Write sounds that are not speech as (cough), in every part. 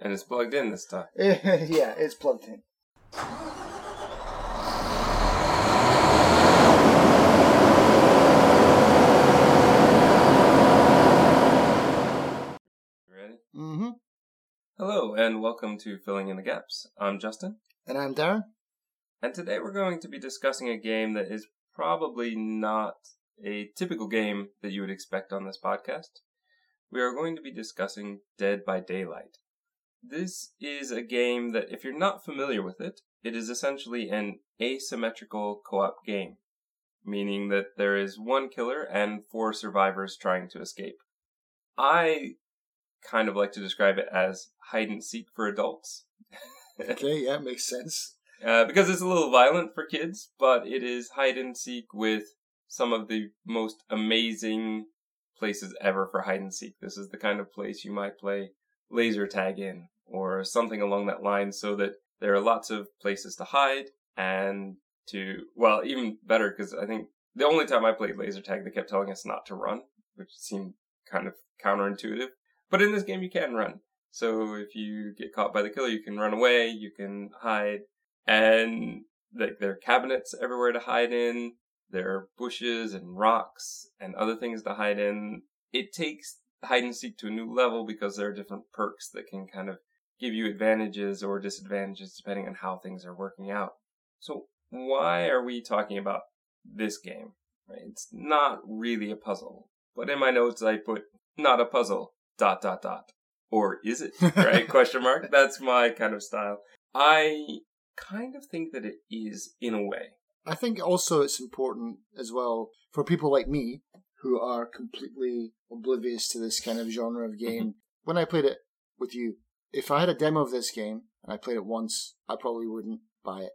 And it's plugged in this time. (laughs) yeah, it's plugged in. Ready? Mm-hmm. Hello, and welcome to Filling in the Gaps. I'm Justin, And I'm Darren. and today we're going to be discussing a game that is probably not a typical game that you would expect on this podcast. We are going to be discussing Dead by Daylight. This is a game that, if you're not familiar with it, it is essentially an asymmetrical co op game, meaning that there is one killer and four survivors trying to escape. I kind of like to describe it as hide and seek for adults. (laughs) Okay, yeah, makes sense. Uh, because it's a little violent for kids, but it is hide and seek with some of the most amazing places ever for hide and seek. This is the kind of place you might play laser tag in or something along that line so that there are lots of places to hide and to, well, even better because I think the only time I played laser tag, they kept telling us not to run, which seemed kind of counterintuitive. But in this game, you can run. So if you get caught by the killer, you can run away, you can hide, and like there are cabinets everywhere to hide in. There are bushes and rocks and other things to hide in. It takes hide and seek to a new level because there are different perks that can kind of give you advantages or disadvantages depending on how things are working out. So why are we talking about this game? Right? It's not really a puzzle. But in my notes I put not a puzzle dot dot dot. Or is it? (laughs) Right? Question mark. That's my kind of style. I kind of think that it is in a way. I think also it's important as well for people like me who are completely oblivious to this kind of genre of mm-hmm. game. when I played it with you, if I had a demo of this game and I played it once, I probably wouldn't buy it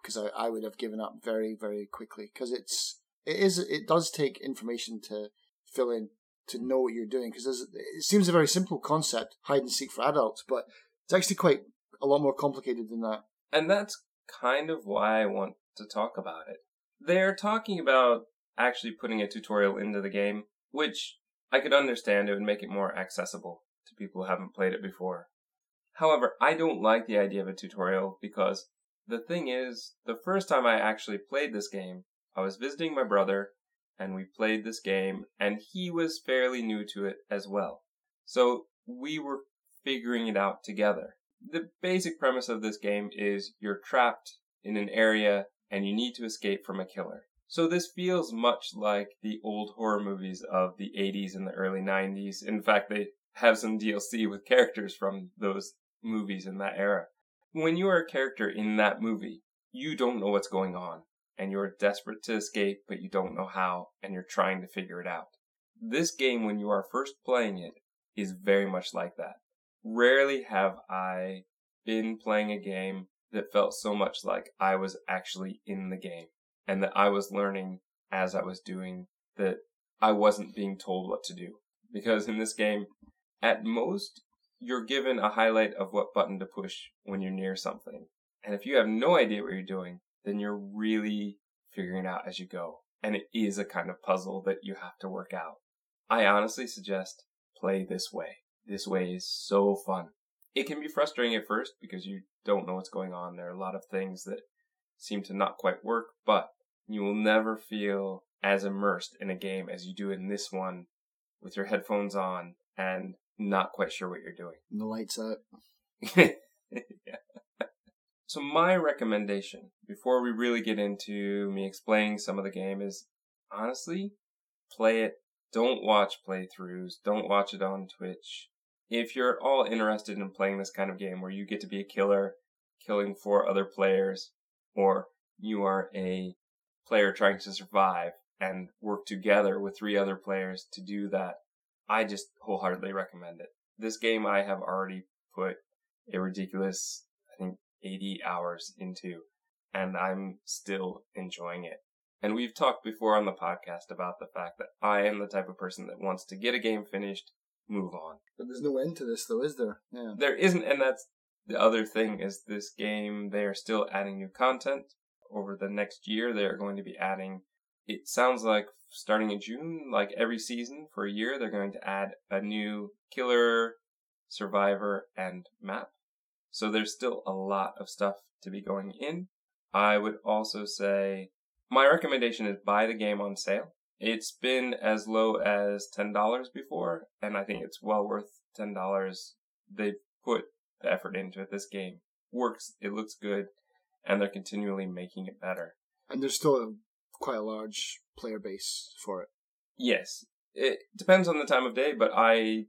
because I, I would have given up very, very quickly because it's, it is, it does take information to fill in to know what you're doing because it seems a very simple concept, hide and seek for adults, but it's actually quite a lot more complicated than that. And that's kind of why I want to talk about it. They're talking about actually putting a tutorial into the game, which I could understand it would make it more accessible to people who haven't played it before. However, I don't like the idea of a tutorial because the thing is, the first time I actually played this game, I was visiting my brother and we played this game and he was fairly new to it as well. So we were figuring it out together. The basic premise of this game is you're trapped in an area and you need to escape from a killer. So this feels much like the old horror movies of the 80s and the early 90s. In fact, they have some DLC with characters from those movies in that era. When you are a character in that movie, you don't know what's going on and you're desperate to escape, but you don't know how and you're trying to figure it out. This game, when you are first playing it, is very much like that. Rarely have I been playing a game that felt so much like I was actually in the game and that I was learning as I was doing that I wasn't being told what to do. Because in this game, at most, you're given a highlight of what button to push when you're near something. And if you have no idea what you're doing, then you're really figuring out as you go. And it is a kind of puzzle that you have to work out. I honestly suggest play this way. This way is so fun. It can be frustrating at first because you don't know what's going on. There are a lot of things that seem to not quite work, but you will never feel as immersed in a game as you do in this one with your headphones on and not quite sure what you're doing. And the lights up. (laughs) yeah. So my recommendation before we really get into me explaining some of the game is honestly play it. Don't watch playthroughs. Don't watch it on Twitch. If you're all interested in playing this kind of game where you get to be a killer, killing four other players, or you are a player trying to survive and work together with three other players to do that, I just wholeheartedly recommend it. This game I have already put a ridiculous, I think, 80 hours into, and I'm still enjoying it. And we've talked before on the podcast about the fact that I am the type of person that wants to get a game finished, move on. But there's no end to this, though, is there? Yeah. There isn't, and that's the other thing is this game, they are still adding new content. Over the next year, they are going to be adding, it sounds like starting in June, like every season for a year, they're going to add a new killer, survivor, and map. So there's still a lot of stuff to be going in. I would also say my recommendation is buy the game on sale. It's been as low as $10 before, and I think it's well worth $10. They've put the effort into it. This game works, it looks good, and they're continually making it better. And there's still a, quite a large player base for it. Yes, it depends on the time of day, but I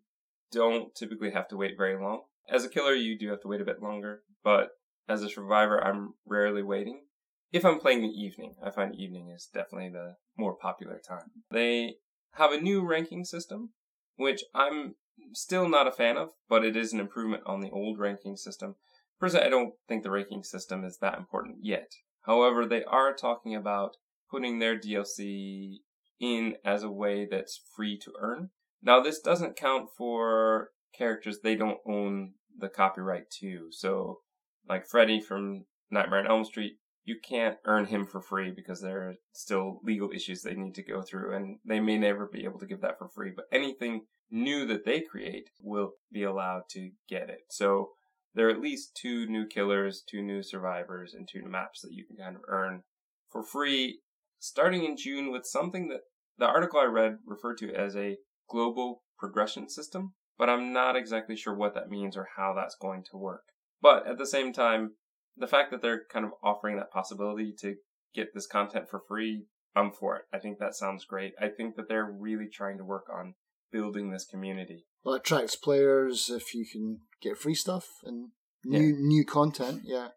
don't typically have to wait very long. As a killer, you do have to wait a bit longer, but as a survivor, I'm rarely waiting. If I'm playing the evening, I find evening is definitely the more popular time. They have a new ranking system, which I'm still not a fan of, but it is an improvement on the old ranking system. Personally, I don't think the ranking system is that important yet. However, they are talking about putting their DLC in as a way that's free to earn. Now, this doesn't count for characters they don't own the copyright to. So, like Freddy from Nightmare on Elm Street, you can't earn him for free because there are still legal issues they need to go through, and they may never be able to give that for free. But anything new that they create will be allowed to get it. So, there are at least two new killers, two new survivors, and two new maps that you can kind of earn for free starting in June with something that the article I read referred to as a global progression system, but I'm not exactly sure what that means or how that's going to work. But at the same time, the fact that they're kind of offering that possibility to get this content for free, I'm for it. I think that sounds great. I think that they're really trying to work on building this community. Well, it attracts players if you can get free stuff and new yeah. new content. Yeah.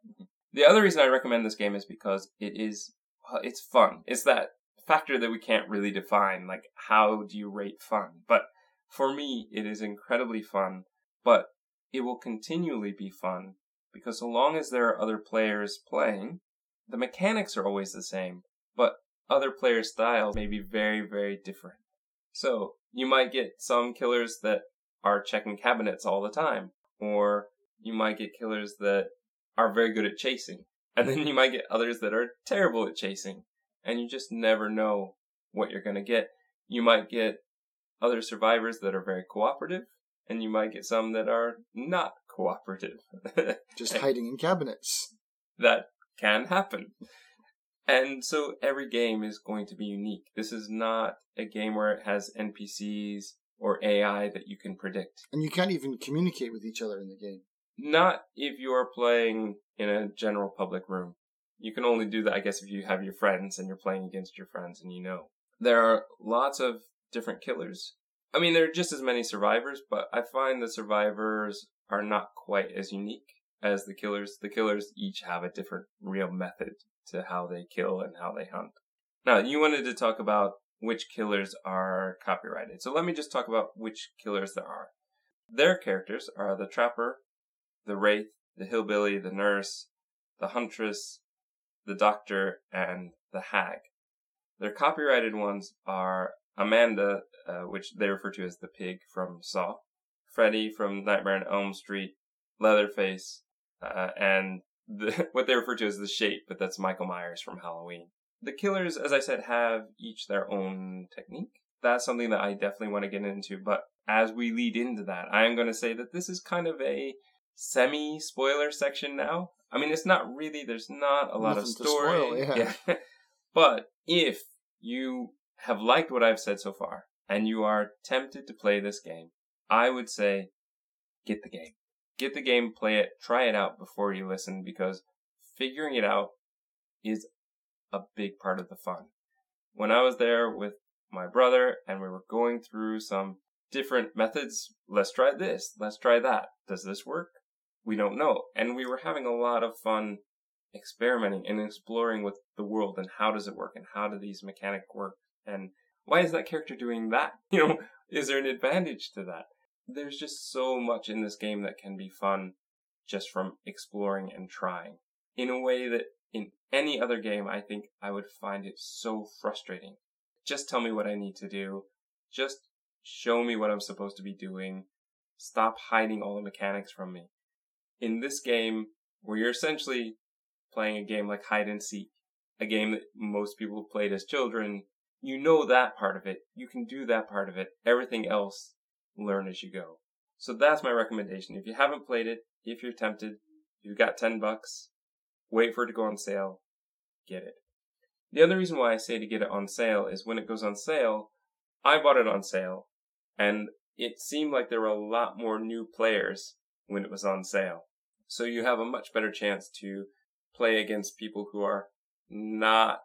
The other reason I recommend this game is because it is it's fun. It's that factor that we can't really define. Like, how do you rate fun? But for me, it is incredibly fun. But it will continually be fun because so long as there are other players playing, the mechanics are always the same, but other players' styles may be very, very different. So you might get some killers that are checking cabinets all the time, or you might get killers that are very good at chasing, and then you might get others that are terrible at chasing, and you just never know what you're gonna get. You might get other survivors that are very cooperative, and you might get some that are not cooperative. (laughs) just hiding in cabinets. That can happen. And so every game is going to be unique. This is not a game where it has NPCs or AI that you can predict. And you can't even communicate with each other in the game. Not if you are playing in a general public room. You can only do that, I guess, if you have your friends and you're playing against your friends and you know. There are lots of different killers. I mean, there are just as many survivors, but I find the survivors are not quite as unique as the killers. The killers each have a different real method to how they kill and how they hunt. Now, you wanted to talk about which killers are copyrighted. So let me just talk about which killers there are. Their characters are the Trapper, the Wraith, the Hillbilly, the Nurse, the Huntress, the Doctor, and the Hag. Their copyrighted ones are Amanda, uh, which they refer to as the pig from Saw, Freddy from Nightmare on Elm Street, Leatherface, uh, and the, (laughs) what they refer to as the shape, but that's Michael Myers from Halloween. The killers, as I said, have each their own technique. That's something that I definitely want to get into, but as we lead into that, I am going to say that this is kind of a semi spoiler section now. I mean, it's not really, there's not a lot Nothing of story. Spoil, (laughs) yeah. yeah. but if you have liked what I've said so far and you are tempted to play this game, I would say get the game get the game, play it, try it out before you listen because figuring it out is a big part of the fun. When I was there with my brother and we were going through some different methods, let's try this, let's try that. Does this work? We don't know. And we were having a lot of fun experimenting and exploring with the world and how does it work and how do these mechanics work and why is that character doing that? (laughs) You know, is there an advantage to that? there's just so much in this game that can be fun just from exploring and trying in a way that in any other game I think I would find it so frustrating. Just tell me what I need to do. Just show me what I'm supposed to be doing. Stop hiding all the mechanics from me. In this game, where you're essentially playing a game like hide and seek, a game that most people played as children, you know that part of it. You can do that part of it. Everything else learn as you go. So that's my recommendation. If you haven't played it, if you're tempted, you've got 10 bucks, wait for it to go on sale, get it. The other reason why I say to get it on sale is when it goes on sale, I bought it on sale and it seemed like there were a lot more new players when it was on sale. So you have a much better chance to play against people who are not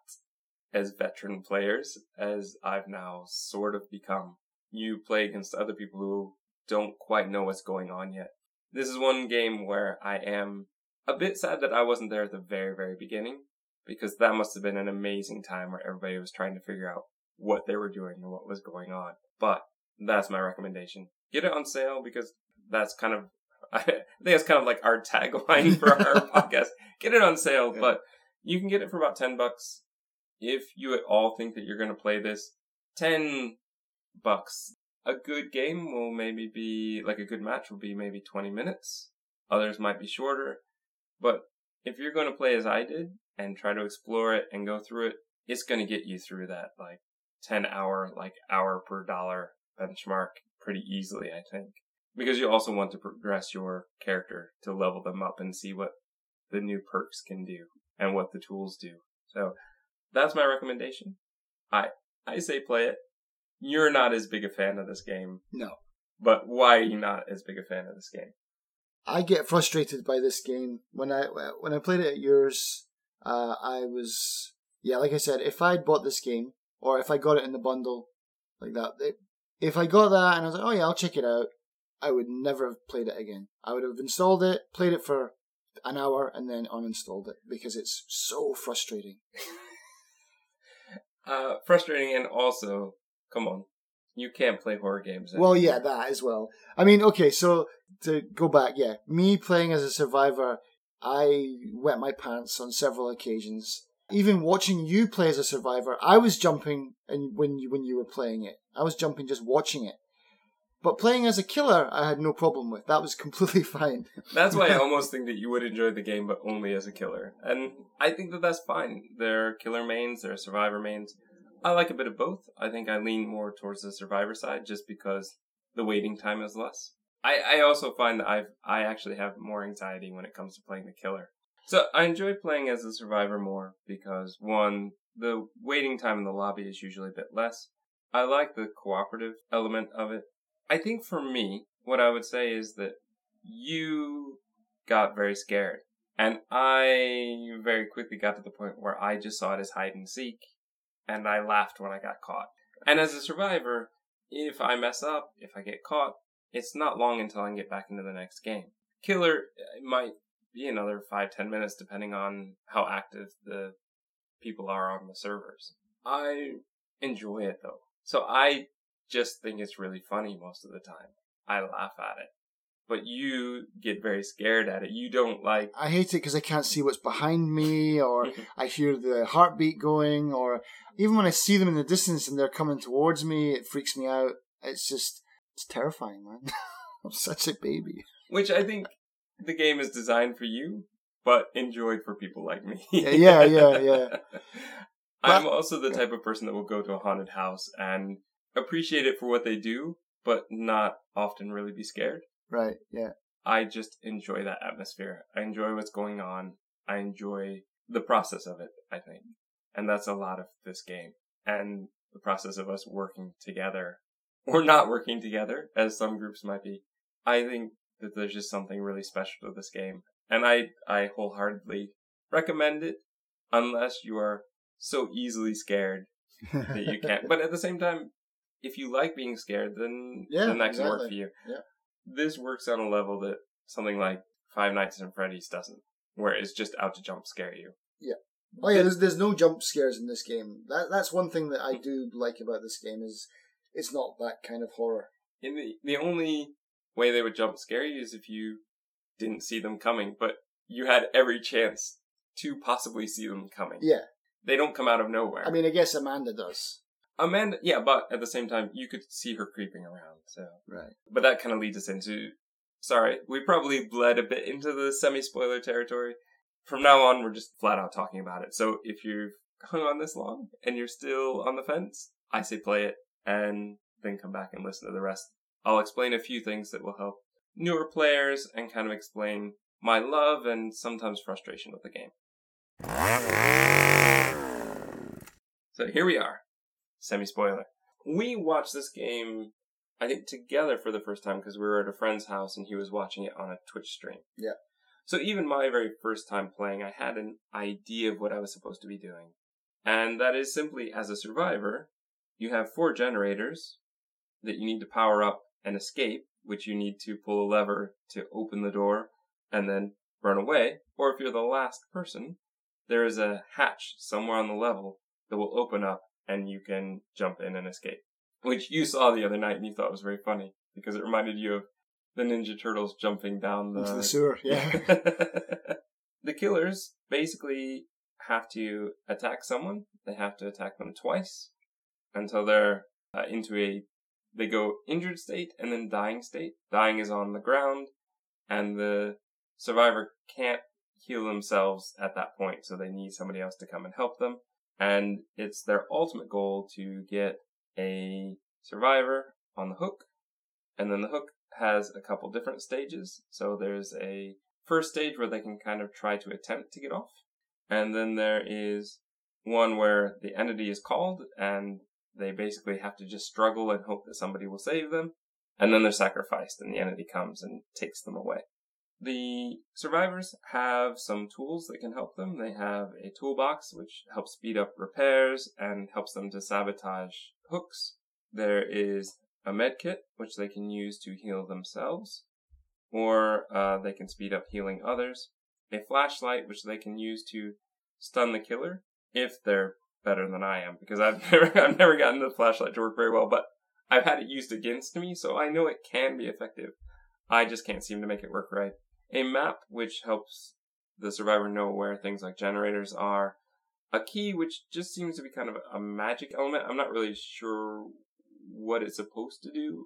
as veteran players as I've now sort of become. You play against other people who don't quite know what's going on yet. This is one game where I am a bit sad that I wasn't there at the very, very beginning because that must have been an amazing time where everybody was trying to figure out what they were doing and what was going on. But that's my recommendation. Get it on sale because that's kind of, I think that's kind of like our tagline for our (laughs) podcast. Get it on sale, yeah. but you can get it for about 10 bucks. If you at all think that you're going to play this, 10 bucks. A good game will maybe be, like a good match will be maybe 20 minutes. Others might be shorter. But if you're going to play as I did and try to explore it and go through it, it's going to get you through that like 10 hour, like hour per dollar benchmark pretty easily, I think. Because you also want to progress your character to level them up and see what the new perks can do and what the tools do. So that's my recommendation. I I say play it. You're not as big a fan of this game. No. But why are you not as big a fan of this game? I get frustrated by this game. When I when I played it at yours, uh, I was yeah, like I said, if I'd bought this game or if I got it in the bundle like that, it, if I got that and I was like, oh yeah, I'll check it out, I would never have played it again. I would have installed it, played it for an hour, and then uninstalled it because it's so frustrating. (laughs) uh, frustrating, and also, come on, you can't play horror games. Anymore. Well, yeah, that as well. I mean, okay, so to go back, yeah, me playing as a survivor, I wet my pants on several occasions even watching you play as a survivor, I was jumping and when you when you were playing it. I was jumping just watching it. But playing as a killer, I had no problem with. That was (laughs) completely fine. that's why I (laughs) almost think that you would enjoy the game, but only as a killer. And I think that that's fine. There are killer mains, there are survivor mains. I like a bit of both. I think I lean more towards the survivor side just because the waiting time is less. I, I also find that I've I actually have more anxiety when it comes to playing the killer. So I enjoy playing as a survivor more because one, the waiting time in the lobby is usually a bit less. I like the cooperative element of it. I think for me, what I would say is that you got very scared. And I very quickly got to the point where I just saw it as hide and seek, and I laughed when I got caught. And as a survivor, if I mess up, if I get caught, it's not long until I can get back into the next game. Killer might be another five ten minutes depending on how active the people are on the servers. I enjoy it though, so I just think it's really funny most of the time. I laugh at it. But you get very scared at it. You don't like. I hate it because I can't see what's behind me, (laughs) or I hear the heartbeat going, or even when I see them in the distance and they're coming towards me, it freaks me out. It's just, it's terrifying, man. (laughs) I'm such a baby. Which I think the game is designed for you, but enjoyed for people like me. yeah, yeah, yeah. (laughs) I'm also the type of person that will go to a haunted house and appreciate it for what they do, but not often really be scared. Right, yeah. I just enjoy that atmosphere. I enjoy what's going on. I enjoy the process of it, I think. And that's a lot of this game. And the process of us working together (laughs) or not working together, as some groups might be. I think that there's just something really special to this game. And I, I wholeheartedly recommend it unless you are so easily scared that you can't. (laughs) but at the same time, if you like being scared, then, yeah, then that can exactly. work for you. Yeah. This works on a level that something like Five Nights at Freddy's doesn't, where it's just out to jump scare you. Yeah. Oh yeah, there's there's no jump scares in this game. That that's one thing that I do like about this game is it's not that kind of horror. In the the only way they would jump scare you is if you didn't see them coming, but you had every chance to possibly see them coming. Yeah. They don't come out of nowhere. I mean, I guess Amanda does. Amanda, yeah, but at the same time, you could see her creeping around, so. Right. But that kind of leads us into. Sorry, we probably bled a bit into the semi spoiler territory. From now on, we're just flat out talking about it. So if you've hung on this long and you're still on the fence, I say play it and then come back and listen to the rest I'll explain a few things that will help newer players and kind of explain my love and sometimes frustration with the game. So here we are. Semi spoiler. We watched this game, I think, together for the first time because we were at a friend's house and he was watching it on a Twitch stream. Yeah. So even my very first time playing, I had an idea of what I was supposed to be doing. And that is simply as a survivor, you have four generators that you need to power up and escape, which you need to pull a lever to open the door and then run away. Or if you're the last person, there is a hatch somewhere on the level that will open up and you can jump in and escape. Which you saw the other night and you thought was very funny because it reminded you of the Ninja Turtles jumping down the, Into the sewer, yeah. (laughs) the killers basically have to attack someone. They have to attack them twice until they're uh, into a they go injured state and then dying state. Dying is on the ground, and the survivor can't heal themselves at that point, so they need somebody else to come and help them. And it's their ultimate goal to get a survivor on the hook, and then the hook has a couple different stages. So there's a first stage where they can kind of try to attempt to get off, and then there is one where the entity is called and they basically have to just struggle and hope that somebody will save them. And then they're sacrificed and the entity comes and takes them away. The survivors have some tools that can help them. They have a toolbox which helps speed up repairs and helps them to sabotage hooks. There is a med kit which they can use to heal themselves, or uh, they can speed up healing others. A flashlight which they can use to stun the killer if they're better than I am because I've (laughs) never I've never gotten the flashlight to work very well, but I've had it used against me, so I know it can be effective. I just can't seem to make it work right. A map which helps the survivor know where things like generators are. A key which just seems to be kind of a magic element. I'm not really sure what it's supposed to do.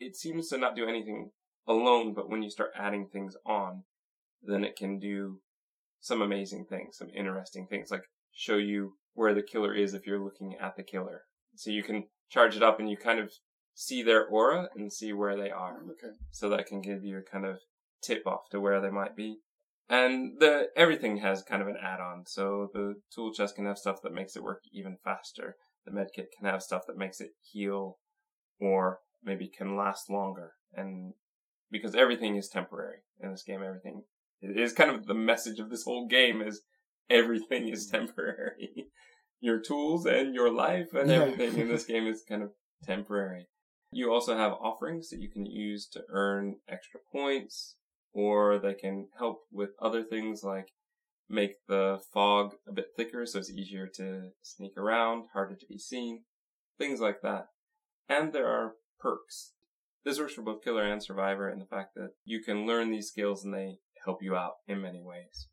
It seems to not do anything alone, but when you start adding things on, then it can do some amazing things, some interesting things, like show you where the killer is if you're looking at the killer. So you can charge it up and you kind of see their aura and see where they are. Okay. So that can give you a kind of tip off to where they might be. And the everything has kind of an add-on. So the tool chest can have stuff that makes it work even faster. The medkit can have stuff that makes it heal or maybe can last longer. And because everything is temporary in this game, everything it is kind of the message of this whole game is everything is mm. temporary. (laughs) your tools and your life and Yeah. everything in this (laughs) game is kind of temporary. You also have offerings that you can use to earn extra points, or they can help with other things like make the fog a bit thicker so it's easier to sneak around, harder to be seen, things like that. And there are perks. This works for both killer and survivor in the fact that you can learn these skills and they help you out in many ways.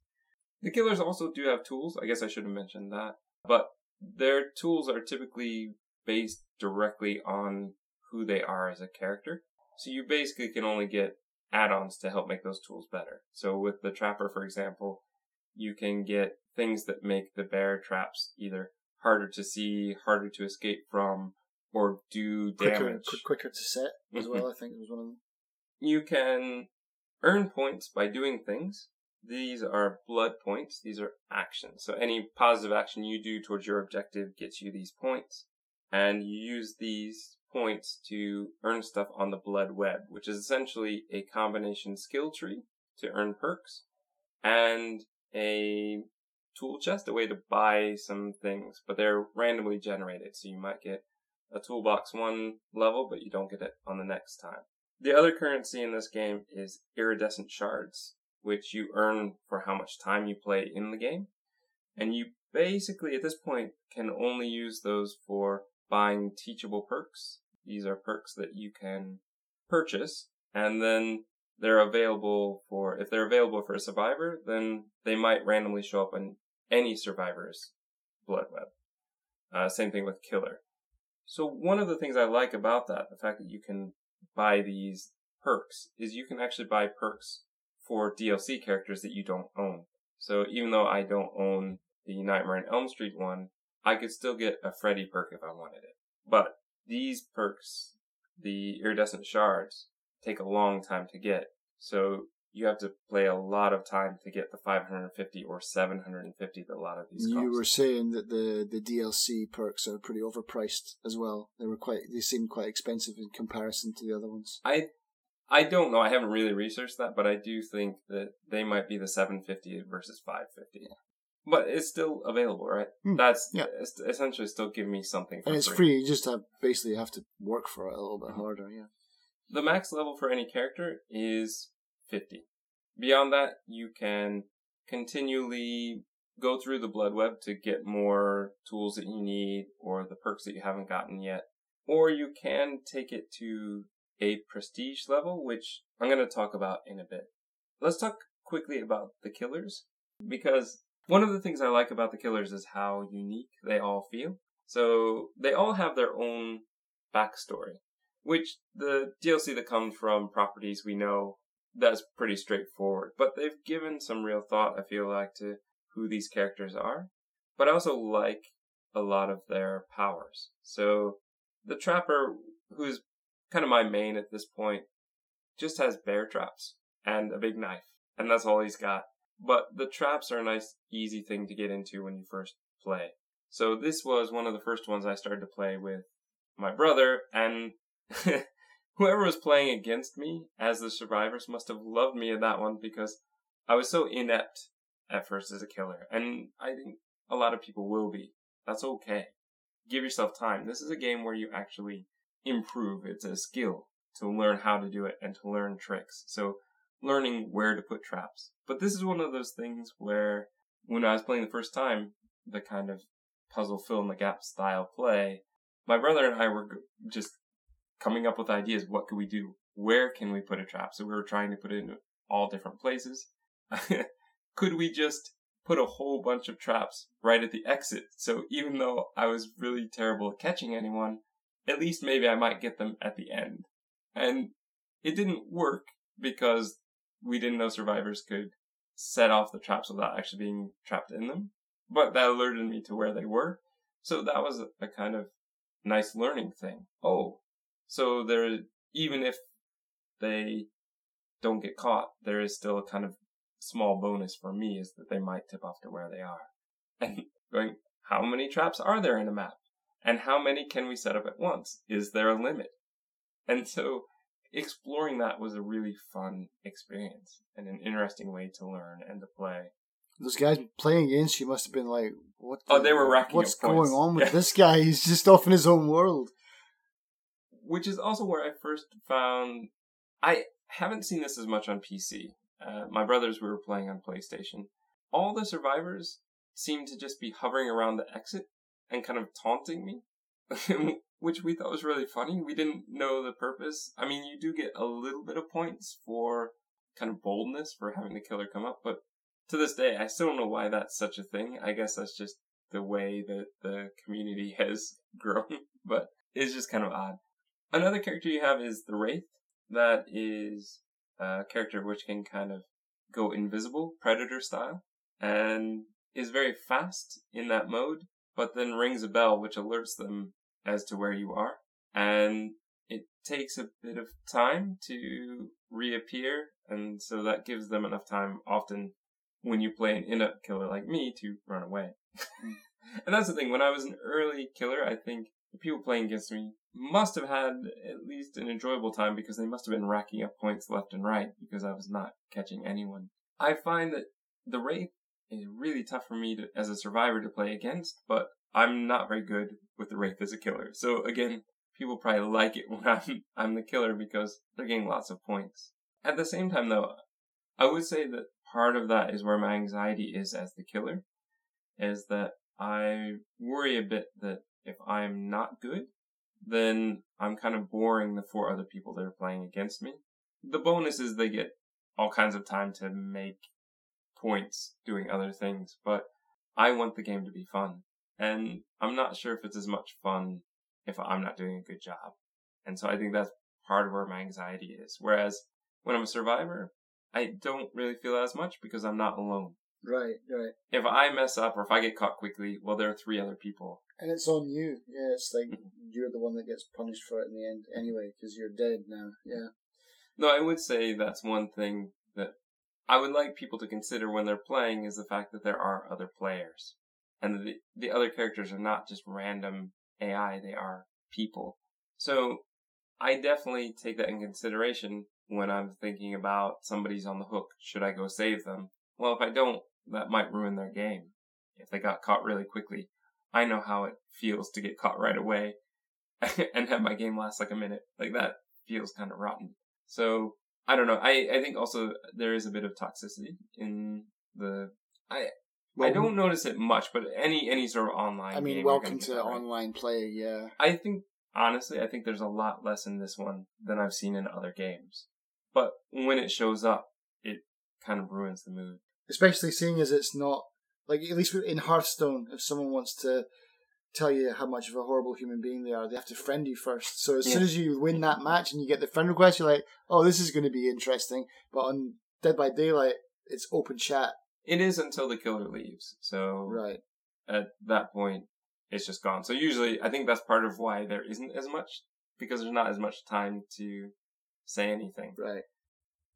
The killers also do have tools. I guess I should have mentioned that. But their tools are typically based directly on who they are as a character. So you basically can only get add-ons to help make those tools better. So with the trapper, for example, you can get things that make the bear traps either harder to see, harder to escape from, or do Quicker, damage. qu- quicker to set as well. Mm-hmm. I think it was one of them. You can earn points by doing things. These are blood points. These are actions. So any positive action you do towards your objective gets you these points. And you use these points to earn stuff on the blood web, which is essentially a combination skill tree to earn perks and a tool chest, a way to buy some things, but they're randomly generated. So you might get a toolbox one level, but you don't get it on the next time. The other currency in this game is iridescent shards, which you earn for how much time you play in the game. And you basically, at this point, can only use those for buying teachable perks. These are perks that you can purchase, and then they're available for, if they're available for a survivor, then they might randomly show up on any survivor's blood web. Uh, same thing with killer. So one of the things I like about that, the fact that you can buy these perks, is you can actually buy perks for DLC characters that you don't own. So even though I don't own the Nightmare on Elm Street one, I could still get a Freddy perk if I wanted it. But these perks, the iridescent shards, take a long time to get. So you have to play a lot of time to get the 550 or 750 that a lot of these cost. You were saying that the, the DLC perks are pretty overpriced as well. They were quite they seemed quite expensive in comparison to the other ones. I I don't know. I haven't really researched that, but I do think that they might be the 750 versus 550. But it's still available, right? Hmm. That's Yeah. essentially still giving me something for And it's free. free. You just have basically have to work for it a little bit harder. Yeah. The max level for any character is 50. Beyond that, you can continually go through the blood web to get more tools that you need or the perks that you haven't gotten yet. Or you can take it to a prestige level, which I'm going to talk about in a bit. Let's talk quickly about the killers because one of the things I like about the killers is how unique they all feel. So they all have their own backstory which the DLC that comes from properties we know that's pretty straightforward. But they've given some real thought, I feel like, to who these characters are. But I also like a lot of their powers. So the trapper, who's kind of my main at this point, just has bear traps and a big knife, and that's all he's got. But the traps are a nice, easy thing to get into when you first play. So this was one of the first ones I started to play with my brother, and (laughs) whoever was playing against me as the survivors must have loved me in that one because I was so inept at first as a killer. And I think a lot of people will be. That's okay. Give yourself time. This is a game where you actually improve. It's a skill to learn how to do it and to learn tricks. So learning where to put traps. But this is one of those things where when I was playing the first time, the kind of puzzle fill in the gap style play, my brother and I were just coming up with ideas. What could we do? Where can we put a trap? So we were trying to put it in all different places. (laughs) could we just put a whole bunch of traps right at the exit? So even though I was really terrible at catching anyone, at least maybe I might get them at the end. And it didn't work because we didn't know survivors could set off the traps without actually being trapped in them. But that alerted me to where they were. So that was a, kind of nice learning thing. Oh, so there, even if they don't get caught, there is still a kind of small bonus for me is that they might tip off to where they are. And (laughs) going, how many traps are there in a map? And how many can we set up at once? Is there a limit? And so exploring that was a really fun experience and an interesting way to learn and to play. Those guys playing against you must have been like, "What? Oh, they were racking What's points. going on with Yeah. this guy? He's just off in his own world." which is also where I first found. I haven't seen this as much on PC. Uh, my brothers we were playing on PlayStation. All the survivors seemed to just be hovering around the exit and kind of taunting me, (laughs) which we thought was really funny. We didn't know the purpose. I mean, you do get a little bit of points for kind of boldness for having the killer come up, but to this day, I still don't know why that's such a thing. I guess that's just the way that the community (laughs) has grown, (laughs) but it's just kind of odd. Another character you have is the Wraith. That is a character which can kind of go invisible, predator style, and is very fast in that mode, but then rings a bell which alerts them as to where you are. And it takes a bit of time to reappear, and so that gives them enough time often when you play an in-up killer like me to run away. Mm. (laughs) and that's the thing, when I was an early killer, I think the people playing against me must have had at least an enjoyable time because they must have been racking up points left and right because I was not catching anyone. I find that the Wraith is really tough for me to, as a survivor to play against, but I'm not very good with the Wraith as a killer. So again, people probably like it (laughs) when I'm, I'm the killer because they're getting lots of points. At the same time though, I would say that part of that is where my anxiety is as the killer, is that I worry a bit that if I'm not good, then I'm kind of boring the four other people that are playing against me. The bonus is they get all kinds of time to make points doing other things, but I want the game to be fun. And I'm not sure if it's as much fun if I'm not doing a good job. And so I think that's part of where my anxiety is. Whereas when I'm a survivor, I don't really feel as much because I'm not alone. Right, right. If I mess up or if I get caught quickly, well, there are three other people. And it's on you. Yeah, it's like mm-hmm. you're the one that gets punished for it in the end anyway because you're dead now. Yeah. No, I would say that's one thing that I would like people to consider when they're playing is the fact that there are other players. And the, the other characters are not just random AI, they are people. So I definitely take that in consideration when I'm thinking about somebody's on the hook. Should I go save them? Well, if I don't, that might ruin their game. If they got caught really quickly, I know how it feels to get caught right away (laughs) and have my game last like a minute. Like that feels kind of rotten. So I don't know. I, I think also there is a bit of toxicity in the I well, I don't notice it much, but any any sort of online. I mean, welcome to right. online play. Yeah, I think honestly, I think there's a lot less in this one than I've seen in other games. But when it shows up, it kind of ruins the mood. Especially seeing as it's not like at least in Hearthstone, if someone wants to tell you how much of a horrible human being they are, they have to friend you first. So as yeah. soon as you win that match and you get the friend request, you're like, "Oh, this is going to be interesting." But on Dead by Daylight, it's open chat. It is until the killer leaves. So right at that point, it's just gone. So usually, I think that's part of why there isn't as much because there's not as much time to say anything. Right.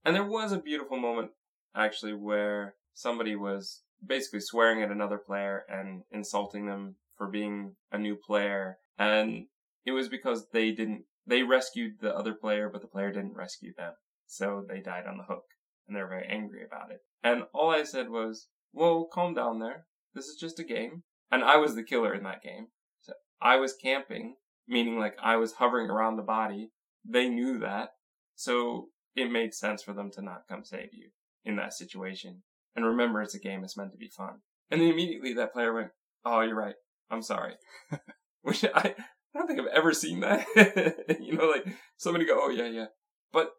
And there was a beautiful moment actually where somebody was basically swearing at another player and insulting them for being a new player. And it was because they didn't, they rescued the other player, but the player didn't rescue them. So they died on the hook and they're very angry about it. And all I said was, well, calm down there. This is just a game. And I was the killer in that game. So I was camping, meaning like I was hovering around the body. They knew that. So it made sense for them to not come save you in that situation. And remember, it's a game. It's meant to be fun. And then immediately that player went, "Oh, you're right. I'm sorry." (laughs) Which I, I don't think I've ever seen that. (laughs) you know, like somebody go, "Oh yeah, yeah," but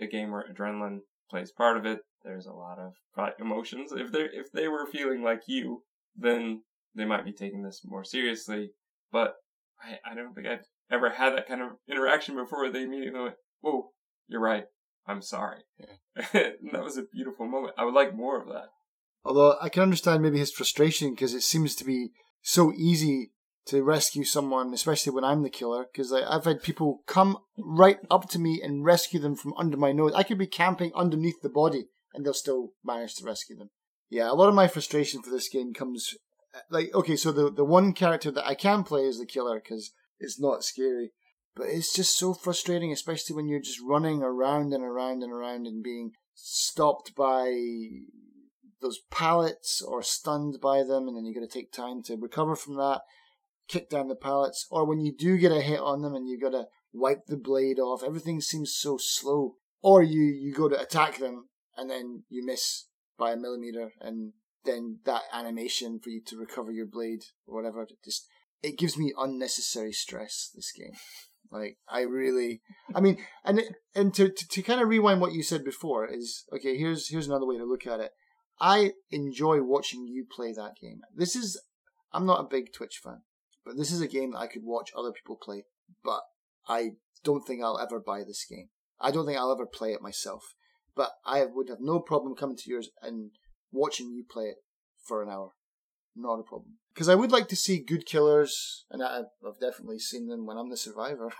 a game where adrenaline plays part of it. There's a lot of emotions. If they if they were feeling like you, then they might be taking this more seriously. But I, I don't think I've ever had that kind of interaction before. They immediately went, "Whoa, you're right. I'm sorry. Yeah. (laughs) that was a beautiful moment. I would like more of that. Although I can understand maybe his frustration because it seems to be so easy to rescue someone, especially when I'm the killer. Because I've had people come right up to me and rescue them from under my nose. I could be camping underneath the body and they'll still manage to rescue them. Yeah, a lot of my frustration for this game comes uh, like okay, so the the one character that I can play is the killer because it's not scary. But it's just so frustrating, especially when you're just running around and around and around and being stopped by those pallets or stunned by them, and then you got to take time to recover from that, kick down the pallets, or when you do get a hit on them and you've got to wipe the blade off, everything seems so slow. Or you you go to attack them and then you miss by a millimeter, and then that animation for you to recover your blade or whatever just it gives me unnecessary stress. This game. Like I really, I mean, and and to, to, to kind of rewind what you said before is okay. Here's here's another way to look at it. I enjoy watching you play that game. This is, I'm not a big Twitch fan, but this is a game that I could watch other people play. But I don't think I'll ever buy this game. I don't think I'll ever play it myself. But I would have no problem coming to yours and watching you play it for an hour. Not a problem because I would like to see good killers, and I've definitely seen them when I'm the survivor.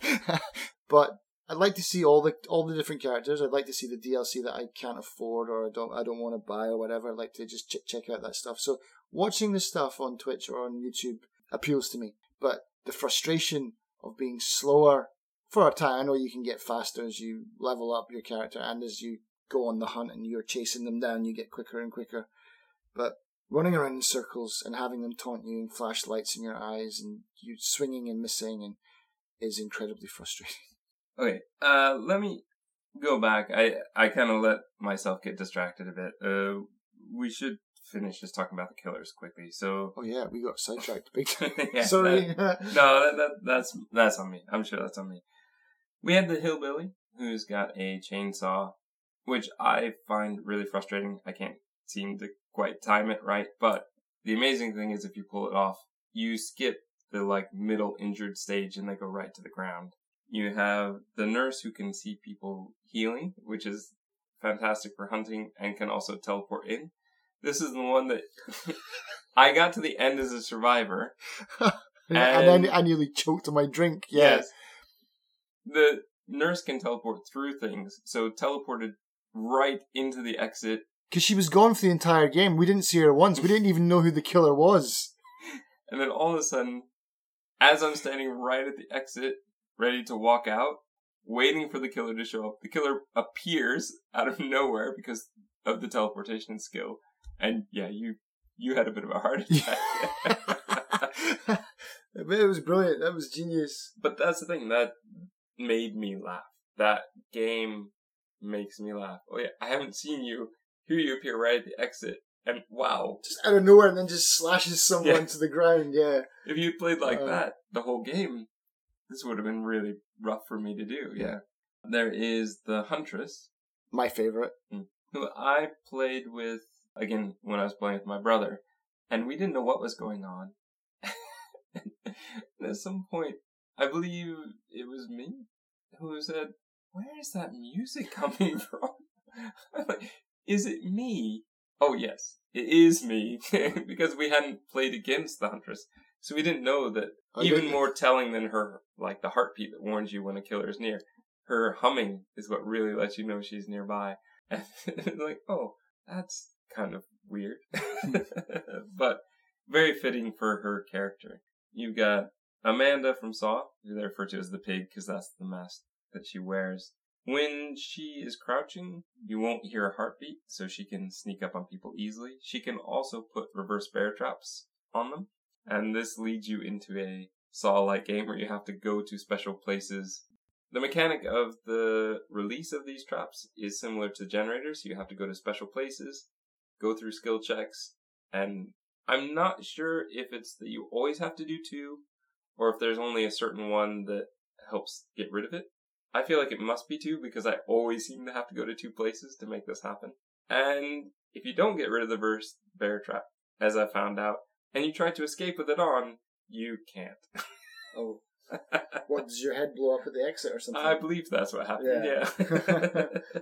(laughs) but I'd like to see all the all the different characters. I'd like to see the DLC that I can't afford or I don't I don't want to buy or whatever. I'd like to just ch- check out that stuff. So watching this stuff on Twitch or on YouTube appeals to me. But the frustration of being slower for a time. I know you can get faster as you level up your character and as you go on the hunt and you're chasing them down, you get quicker and quicker. But running around in circles and having them taunt you and flash lights in your eyes and you swinging and missing and is incredibly frustrating. (laughs) Okay, uh, let me go back. I I kind of let myself get distracted a bit. Uh, we should finish just talking about the killers quickly. So, oh yeah, we got sidetracked big (laughs) time. yeah, Sorry. That, no, that, that, that's that's on me. I'm sure that's on me. We had the hillbilly who's got a chainsaw, which I find really frustrating. I can't seem to quite time it right. But the amazing thing is if you pull it off, you skip the like middle injured stage and they go right to the ground. You have the nurse who can see people healing, which is fantastic for hunting and can also teleport in. This is the one that (laughs) I got to the end as a survivor. (laughs) and, and then I nearly choked on my drink. Yeah. Yes. The Nurse can teleport through things, so teleported right into the exit. Because she was gone for the entire game. We didn't see her once. We didn't even know who the killer was. (laughs) And then all of a sudden, as I'm standing right at the exit, ready to walk out, waiting for the killer to show up, the killer appears out of nowhere because of the teleportation skill. And yeah, you you had a bit of a heart (laughs) attack. (laughs) it was brilliant. That was genius. but that's the thing that made me laugh. That game makes me laugh. Oh yeah, I haven't seen you. Here you appear right at the exit, and wow, Just out of nowhere and then just slashes someone Yeah. to the ground. Yeah. if you played like Uh. that the whole game, this would have been really rough for me to do. Yeah. There is the Huntress, My favorite. who I played with again when I was playing with my brother, and we didn't know what was going on. and (laughs) at some point, I believe it was me who said, "Where is that music (laughs) coming from?" (laughs) I'm like, "Is it me?" Oh yes, it is me because we hadn't played against the Huntress, so we didn't know that. Oh, Even more telling than her, like the heartbeat that warns you when a killer is near. Her humming is what really lets you know she's nearby. And like, oh, that's kind of weird. (laughs) (laughs) but very fitting for her character. You've got Amanda from Saw, who they refer to as the pig because that's the mask that she wears. When she is crouching, you won't hear a heartbeat, so she can sneak up on people easily. She can also put reverse bear traps on them, and this leads you into a Saw-like game where you have to go to special places. The mechanic of the release of these traps is similar to generators. You have to go to special places, go through skill checks, and I'm not sure if it's that you always have to do two, or if there's only a certain one that helps get rid of it. I feel like it must be two because I always seem to have to go to two places to make this happen. And if you don't get rid of the verse bear trap, as I found out, and you try to escape with it on, you can't. (laughs) Oh. (laughs) What, does your head blow up at the exit or something? I believe that's what happened, Yeah. yeah. (laughs)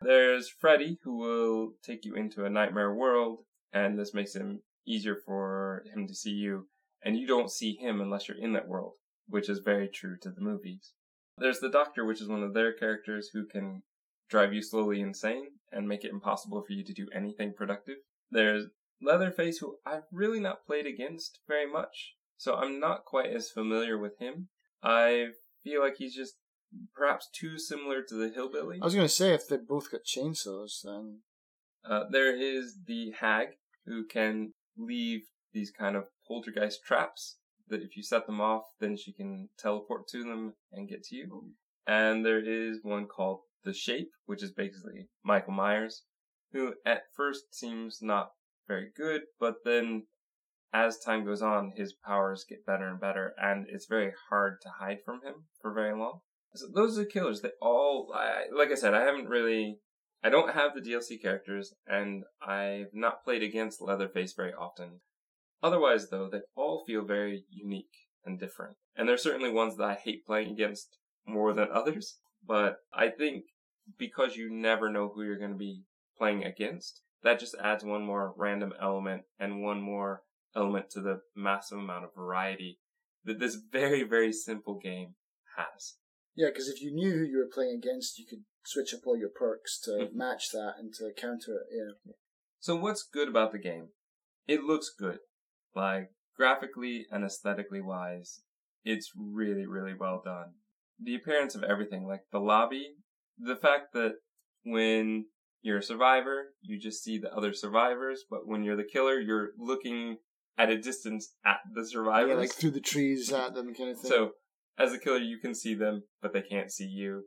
There's Freddy, who will take you into a nightmare world, and this makes him easier for him to see you, and you don't see him unless you're in that world, which is very true to the movies. There's the Doctor, which is one of their characters who can drive you slowly insane and make it impossible for you to do anything productive. There's Leatherface, who I've really not played against very much, so I'm not quite as familiar with him. I feel like he's just perhaps too similar to the hillbilly. I was going to say, if they both got chainsaws, then. Uh, there is the hag who can leave these kind of poltergeist traps that if you set them off, then she can teleport to them and get to you. And there is one called the Shape, which is basically Michael Myers, who at first seems not very good, but then as time goes on, his powers get better and better, and it's very hard to hide from him for very long. So those are the killers. They all, I, like I said, I haven't really I don't have the DLC characters, and I've not played against Leatherface very often. Otherwise, though, they all feel very unique and different. And there's certainly ones that I hate playing against more than others, but I think because you never know who you're going to be playing against, that just adds one more random element and one more element to the massive amount of variety that this very, very simple game has. Yeah, because if you knew who you were playing against, you could switch up all your perks to Mhm. match that and to counter it. Yeah. So what's good about the game? It looks good. Like graphically and aesthetically wise, it's really, really well done. The appearance of everything, like the lobby, the fact that when you're a survivor, you just see the other survivors, but when you're the killer, you're looking at a distance at the survivors. Yeah, like through the trees at them kind of thing. So, as a killer, you can see them, but they can't see you.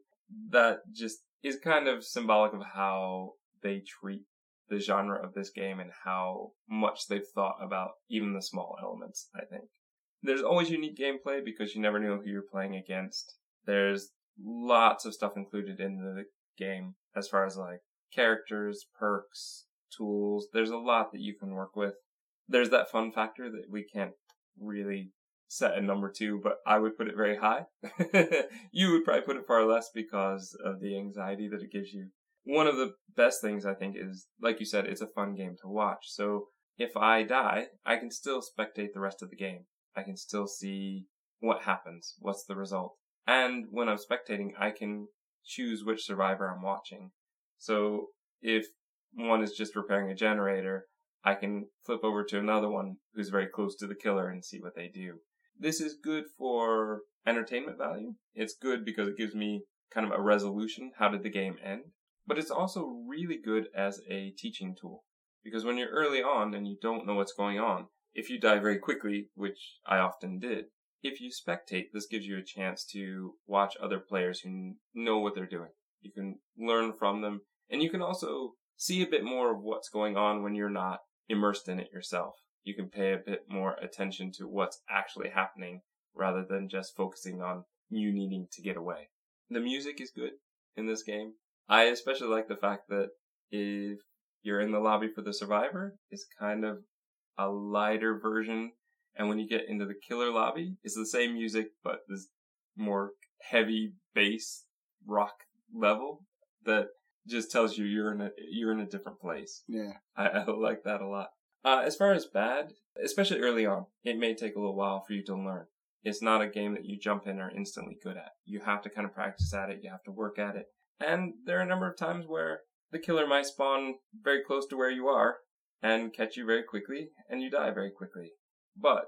That just is kind of symbolic of how they treat the genre of this game and how much they've thought about even the small elements, I think. There's always unique gameplay because you never know who you're playing against. There's lots of stuff included in the game as far as like characters, perks, tools. There's a lot that you can work with. There's that fun factor that we can't really set a number two, but I would put it very high. (laughs) you would probably put it far less because of the anxiety that it gives you. One of the best things I think is, like you said, it's a fun game to watch. So if I die, I can still spectate the rest of the game. I can still see what happens, what's the result. And when I'm spectating, I can choose which survivor I'm watching. So if one is just repairing a generator, I can flip over to another one who's very close to the killer and see what they do. This is good for entertainment value. It's good because it gives me kind of a resolution. How did the game end? But it's also really good as a teaching tool. Because when you're early on and you don't know what's going on, if you die very quickly, which I often did, if you spectate, this gives you a chance to watch other players who know what they're doing. You can learn from them, and you can also see a bit more of what's going on when you're not immersed in it yourself. You can pay a bit more attention to what's actually happening rather than just focusing on you needing to get away. The music is good in this game. I especially like the fact that if you're in the lobby for the survivor, it's kind of a lighter version. And when you get into the killer lobby, it's the same music, but this more heavy bass rock level that just tells you you're in a you're in a different place. Yeah, I, I like that a lot. Uh, as far as bad, especially early on, it may take a little while for you to learn. It's not a game that you jump in are instantly good at. You have to kind of practice at it. You have to work at it. And there are a number of times where the killer might spawn very close to where you are and catch you very quickly and you die very quickly. But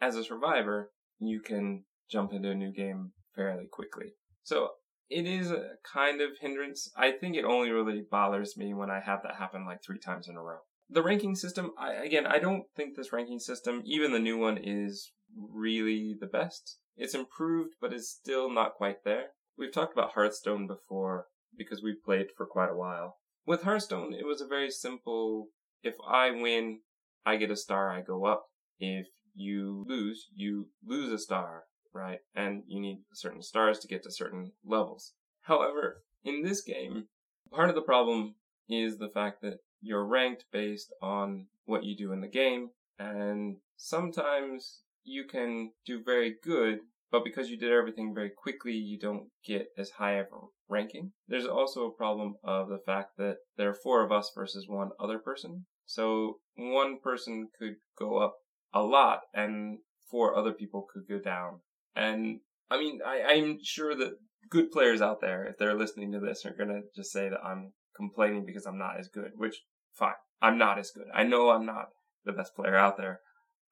as a survivor, you can jump into a new game fairly quickly. So it is a kind of hindrance. I think it only really bothers me when I have that happen like three times in a row. The ranking system, I, again, I don't think this ranking system, even the new one, is really the best. It's improved, but it's still not quite there. We've talked about Hearthstone before because we played for quite a while. With Hearthstone, it was a very simple if I win, I get a star, I go up. If you lose, you lose a star, right? And you need certain stars to get to certain levels. However, in this game, part of the problem is the fact that you're ranked based on what you do in the game, and sometimes you can do very good, but because you did everything very quickly, you don't get as high of a ranking. There's also a problem of the fact that there are four of us versus one other person. So one person could go up a lot and four other people could go down. And I mean, I, I'm sure that good players out there, if they're listening to this, are gonna just say that I'm complaining because I'm not as good, which fine. I'm not as good. I know I'm not the best player out there.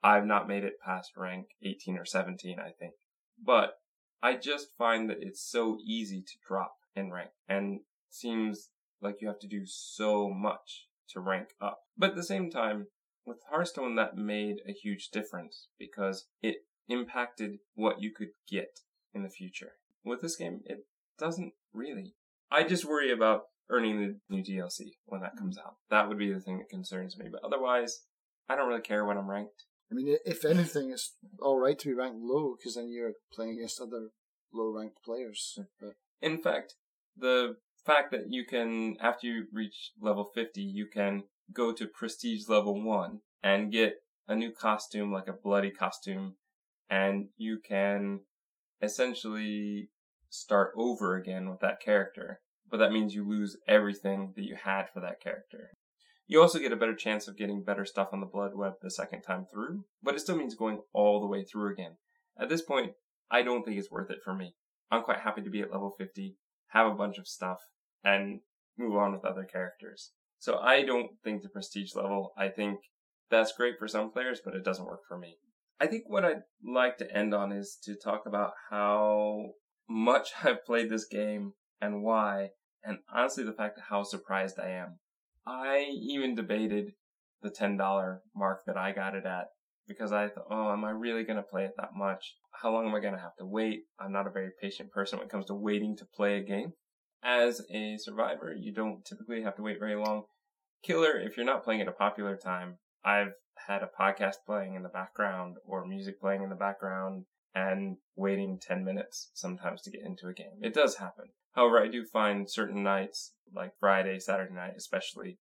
I've not made it past rank 18 or 17, I think. But I just find that it's so easy to drop in rank and seems like you have to do so much to rank up. But at the same time, with Hearthstone, that made a huge difference because it impacted what you could get in the future. With this game, it doesn't really. I just worry about earning the new DLC when that comes out. That would be the thing that concerns me. But otherwise, I don't really care when I'm ranked. I mean, if anything, it's all right to be ranked low because then you're playing against other low-ranked players. But In fact, the fact that you can, after you reach level 50, you can go to prestige level 1 and get a new costume, like a bloody costume, and you can essentially start over again with that character. But that means you lose everything that you had for that character. You also get a better chance of getting better stuff on the blood web the second time through, but it still means going all the way through again. At this point, I don't think it's worth it for me. I'm quite happy to be at level 50, have a bunch of stuff, and move on with other characters. So I don't think the prestige level, I think that's great for some players, but it doesn't work for me. I think what I'd like to end on is to talk about how much (laughs) I've played this game and why, and honestly the fact that how surprised I am. I even debated the $10 mark that I got it at because I thought, oh, am I really going to play it that much? How long am I going to have to wait? I'm not a very patient person when it comes to waiting to play a game. As a survivor, you don't typically have to wait very long. Killer, if you're not playing at a popular time, I've had a podcast playing in the background or music playing in the background and waiting 10 minutes sometimes to get into a game. It does happen. However, I do find certain nights, like Friday, Saturday night especially,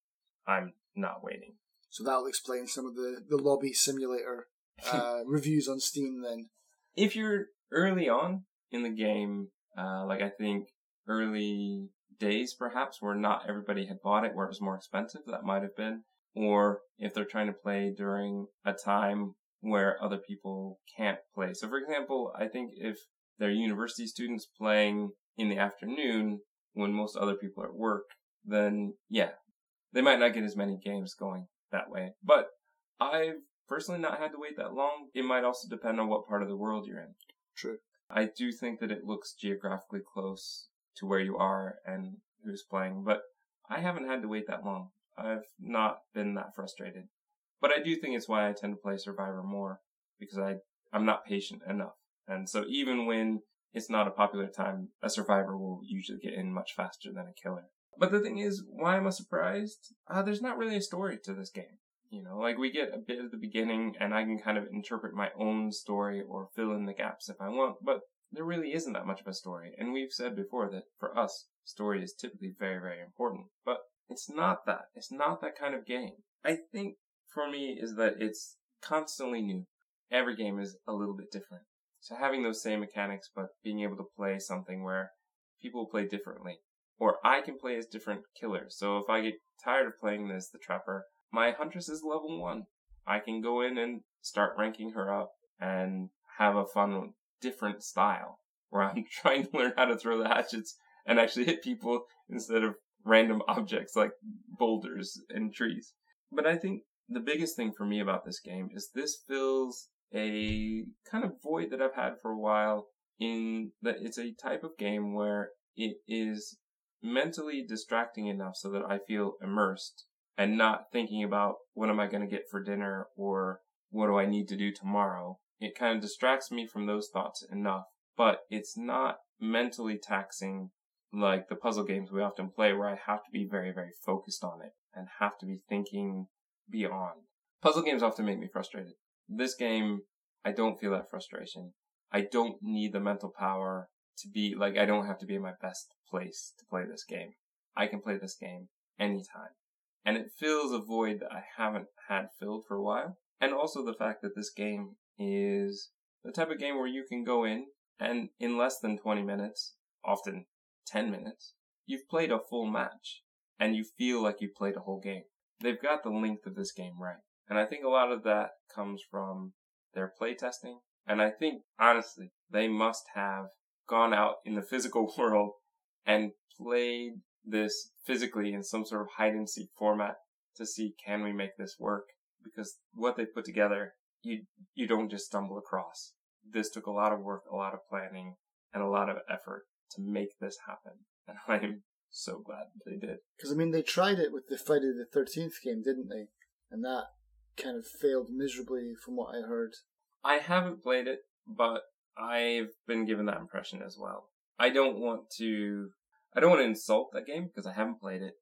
I'm not waiting. so that'll explain some of the the lobby simulator (laughs) uh, reviews on Steam. Then If you're early on in the game, uh, like I think early days perhaps where not everybody had bought it, where it was more expensive, that might have been. Or if they're trying to play during a time where other people can't play. So for example, I think if they're university students playing in the afternoon when most other people are at work, then yeah, they might not get as many games going that way. But I've personally not had to wait that long. It might also depend on what part of the world you're in. True. I do think that it looks geographically close to where you are and who's playing, but I haven't had to wait that long. I've not been that frustrated. But I do think it's why I tend to play Survivor more because I I'm not patient enough. And so even when it's not a popular time, a survivor will usually get in much faster than a killer. But the thing is, why am I surprised? Uh, there's not really a story to this game. You know, like we get a bit at the beginning and I can kind of interpret my own story or fill in the gaps if I want, but there really isn't that much of a story. And we've said before that for us, story is typically very, very important, but it's not that. It's not that kind of game. I think for me is that it's constantly new. Every game is a little bit different. So having those same mechanics, but being able to play something where people play differently, or I can play as different killers. So if I get tired of playing as the trapper, my huntress is level one. I can go in and start ranking her up and have a fun, different style where I'm (laughs) trying to learn how to throw the hatchets and actually hit people instead of random (laughs) objects like boulders and trees. But I think the biggest thing for me about this game is this fills a kind of void that I've had for a while in that it's a type of game where it is mentally distracting enough so that I feel immersed and not thinking about what am I going to get for dinner or what do I need to do tomorrow. It kind of distracts me from those thoughts enough, but it's not mentally taxing like the puzzle games we often play where I have to be very, very focused on it and have to be thinking beyond. Puzzle games often make me frustrated. This game, I don't feel that frustration. I don't need the mental power to be like, I don't have to be in my best place to play this game. I can play this game anytime. And it fills a void that I haven't had filled for a while. And also the fact that this game is the type of game where you can go in and in less than 20 minutes, often 10 minutes, you've played a full match and you feel like you played a whole game. They've got the length of this game right. And I think a lot of that comes from their playtesting. And I think, honestly, they must have gone out in the physical (laughs) world and played this physically in some sort of hide and seek format to see can we make this work? Because what they put together, you, you don't just stumble across. This took a lot of work, a lot of planning, and a lot of effort to make this happen. (laughs) And I'm so glad they did. Because I mean, they tried it with the Friday the Thirteenth game, didn't they? And that kind of failed miserably, from what I heard. I haven't played it, but I've been given that impression as well. I don't want to. I don't want to insult that game because I haven't played it.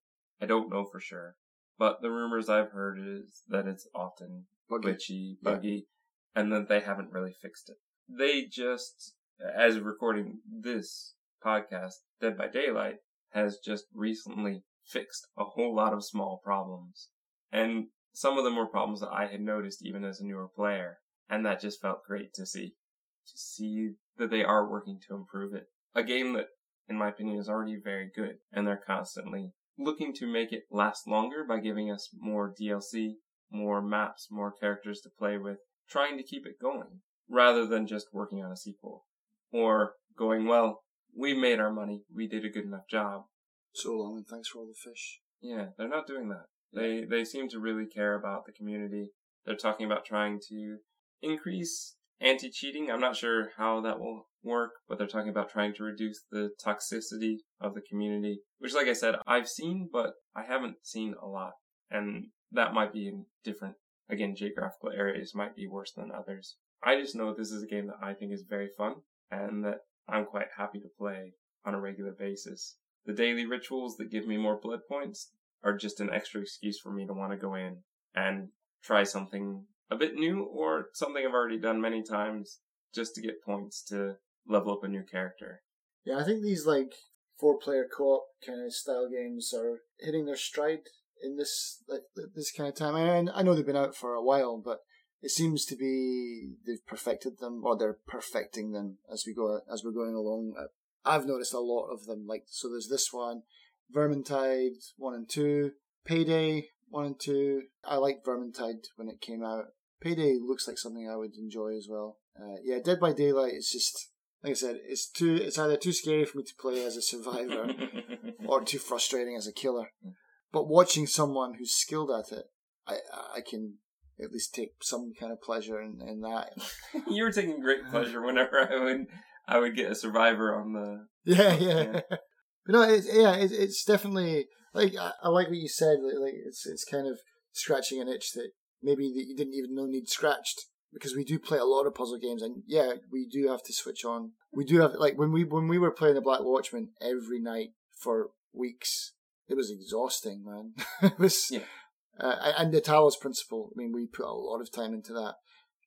I don't know for sure, but the rumors I've heard is that it's often Buggy. glitchy, buggy, and that they haven't really fixed it. They just, as of recording this podcast, Dead by Daylight has just recently fixed a whole lot of small problems. And some of them were problems that I had noticed even as a newer player. And that just felt great to see. To see that they are working to improve it. A game that, in my opinion, is already very good. And they're constantly looking to make it last longer by giving us more DLC, more maps, more characters to play with, trying to keep it going rather than just working on a sequel. Or going, well, we made our money. We did a good enough job. So long, and thanks for all the fish. Yeah, they're not doing that. They they seem to really care about the community. They're talking about trying to increase anti-cheating. I'm not sure how that will work, but they're talking about trying to reduce the toxicity of the community, which like I said, I've seen, but I haven't seen a lot. And that might be in different again, geographical areas might be worse than others. I just know this is a game that I think is very fun and that I'm quite happy to play on a regular basis. The daily rituals that give me more blood points are just an extra excuse for me to want to go in and try something a bit new or something I've already done many times just to get points to level up a new character. Yeah, I think these like four-player co-op kind of style games are hitting their stride in this like this kind of time. And I know they've been out for a while, but it seems to be they've perfected them or they're perfecting them as we go as we're going along. Uh, I've noticed a lot of them. Like so, there's this one, Vermintide one and two, Payday one and two. I liked Vermintide when it came out. Payday looks like something I would enjoy as well. Uh, yeah, Dead by Daylight is just like I said, it's too it's either too scary for me to play as a survivor (laughs) or too frustrating as a killer. But watching someone who's skilled at it, I I can at least take some kind of pleasure in, in that. (laughs) you were taking great pleasure whenever I would I would get a survivor on the Yeah, yeah. yeah. But no, it's, yeah, it's, it's definitely like I, I like what you said. Like, like it's it's kind of scratching an itch that maybe that you didn't even know need scratched because we do play a lot of puzzle games and yeah we do have to switch on we do have like when we when we were playing the Black Watchmen every night for weeks it was exhausting man (laughs) it was Yeah. uh, and the talos principle i mean we put a lot of time into that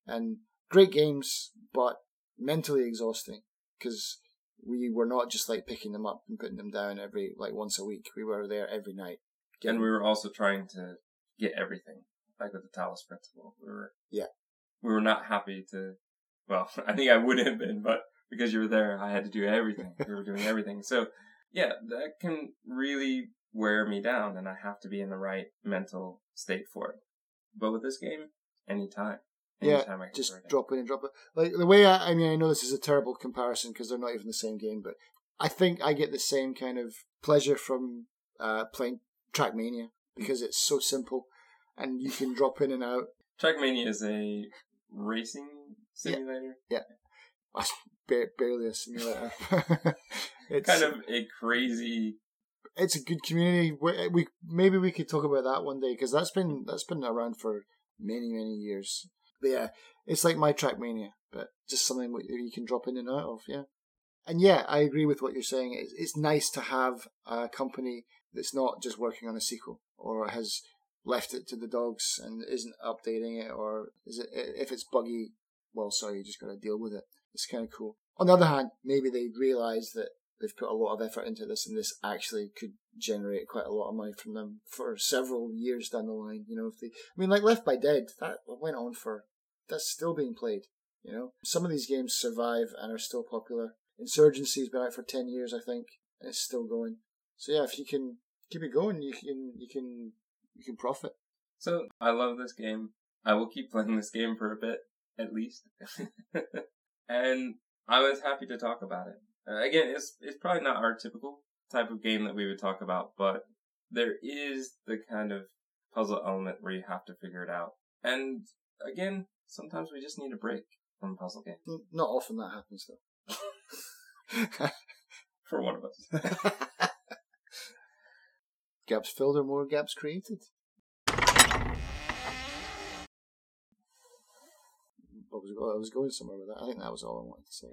and great games but mentally exhausting because we were not just like picking them up and putting them down every like once a week we were there every night and we were also trying to get everything like with the Talos principle. We were Yeah. We were not happy to. Well, (laughs) I think I would have been, but because you were there, I had to do everything. we were doing everything, so yeah, that can really wear me down, and I have to be in the right mental state for it. But with this game, anytime, Yeah, just throw it in. drop in and drop it. Like the way I, I mean, I know this is a terrible comparison because they're not even the same game, but I think I get the same kind of pleasure from uh, playing Trackmania because it's so simple and you can drop in and out. (laughs) Trackmania is a racing simulator, Yeah, ba- barely a simulator. (laughs) it's kind of a crazy. it's a good community. We, we maybe we could talk about that one day because that's been that's been around for many many years. But yeah, it's like my Trackmania, but just something you can drop in and out of. Yeah, and yeah, I agree with what you're saying. It's, it's nice to have a company that's not just working on a sequel or has left it to the dogs and isn't updating it or is it if it's buggy. Well, sorry, you just got to deal with it. It's kind of cool. On the other hand, maybe they realise that they've put a lot of effort into this, and this actually could generate quite a lot of money from them for several years down the line. You know, if they, I mean, like Left by Dead, that went on for, that's still being played. You know, some of these games survive and are still popular. Insurgency's been out for ten years, I think, and it's still going. So yeah, if you can keep it going, you can, you can, you can profit. So I love this game. I will keep playing this game for a bit, at least. (laughs) and I was happy to talk about it. Uh, again, it's it's probably not our typical type of game that we would talk about, but there is the kind of puzzle element where you have to figure it out. And again, sometimes we just need a break from puzzle games. Not often that happens though. (laughs) For one of us. (laughs) gaps filled or more gaps created. I was, I was going somewhere with that. I think that was all I wanted to say.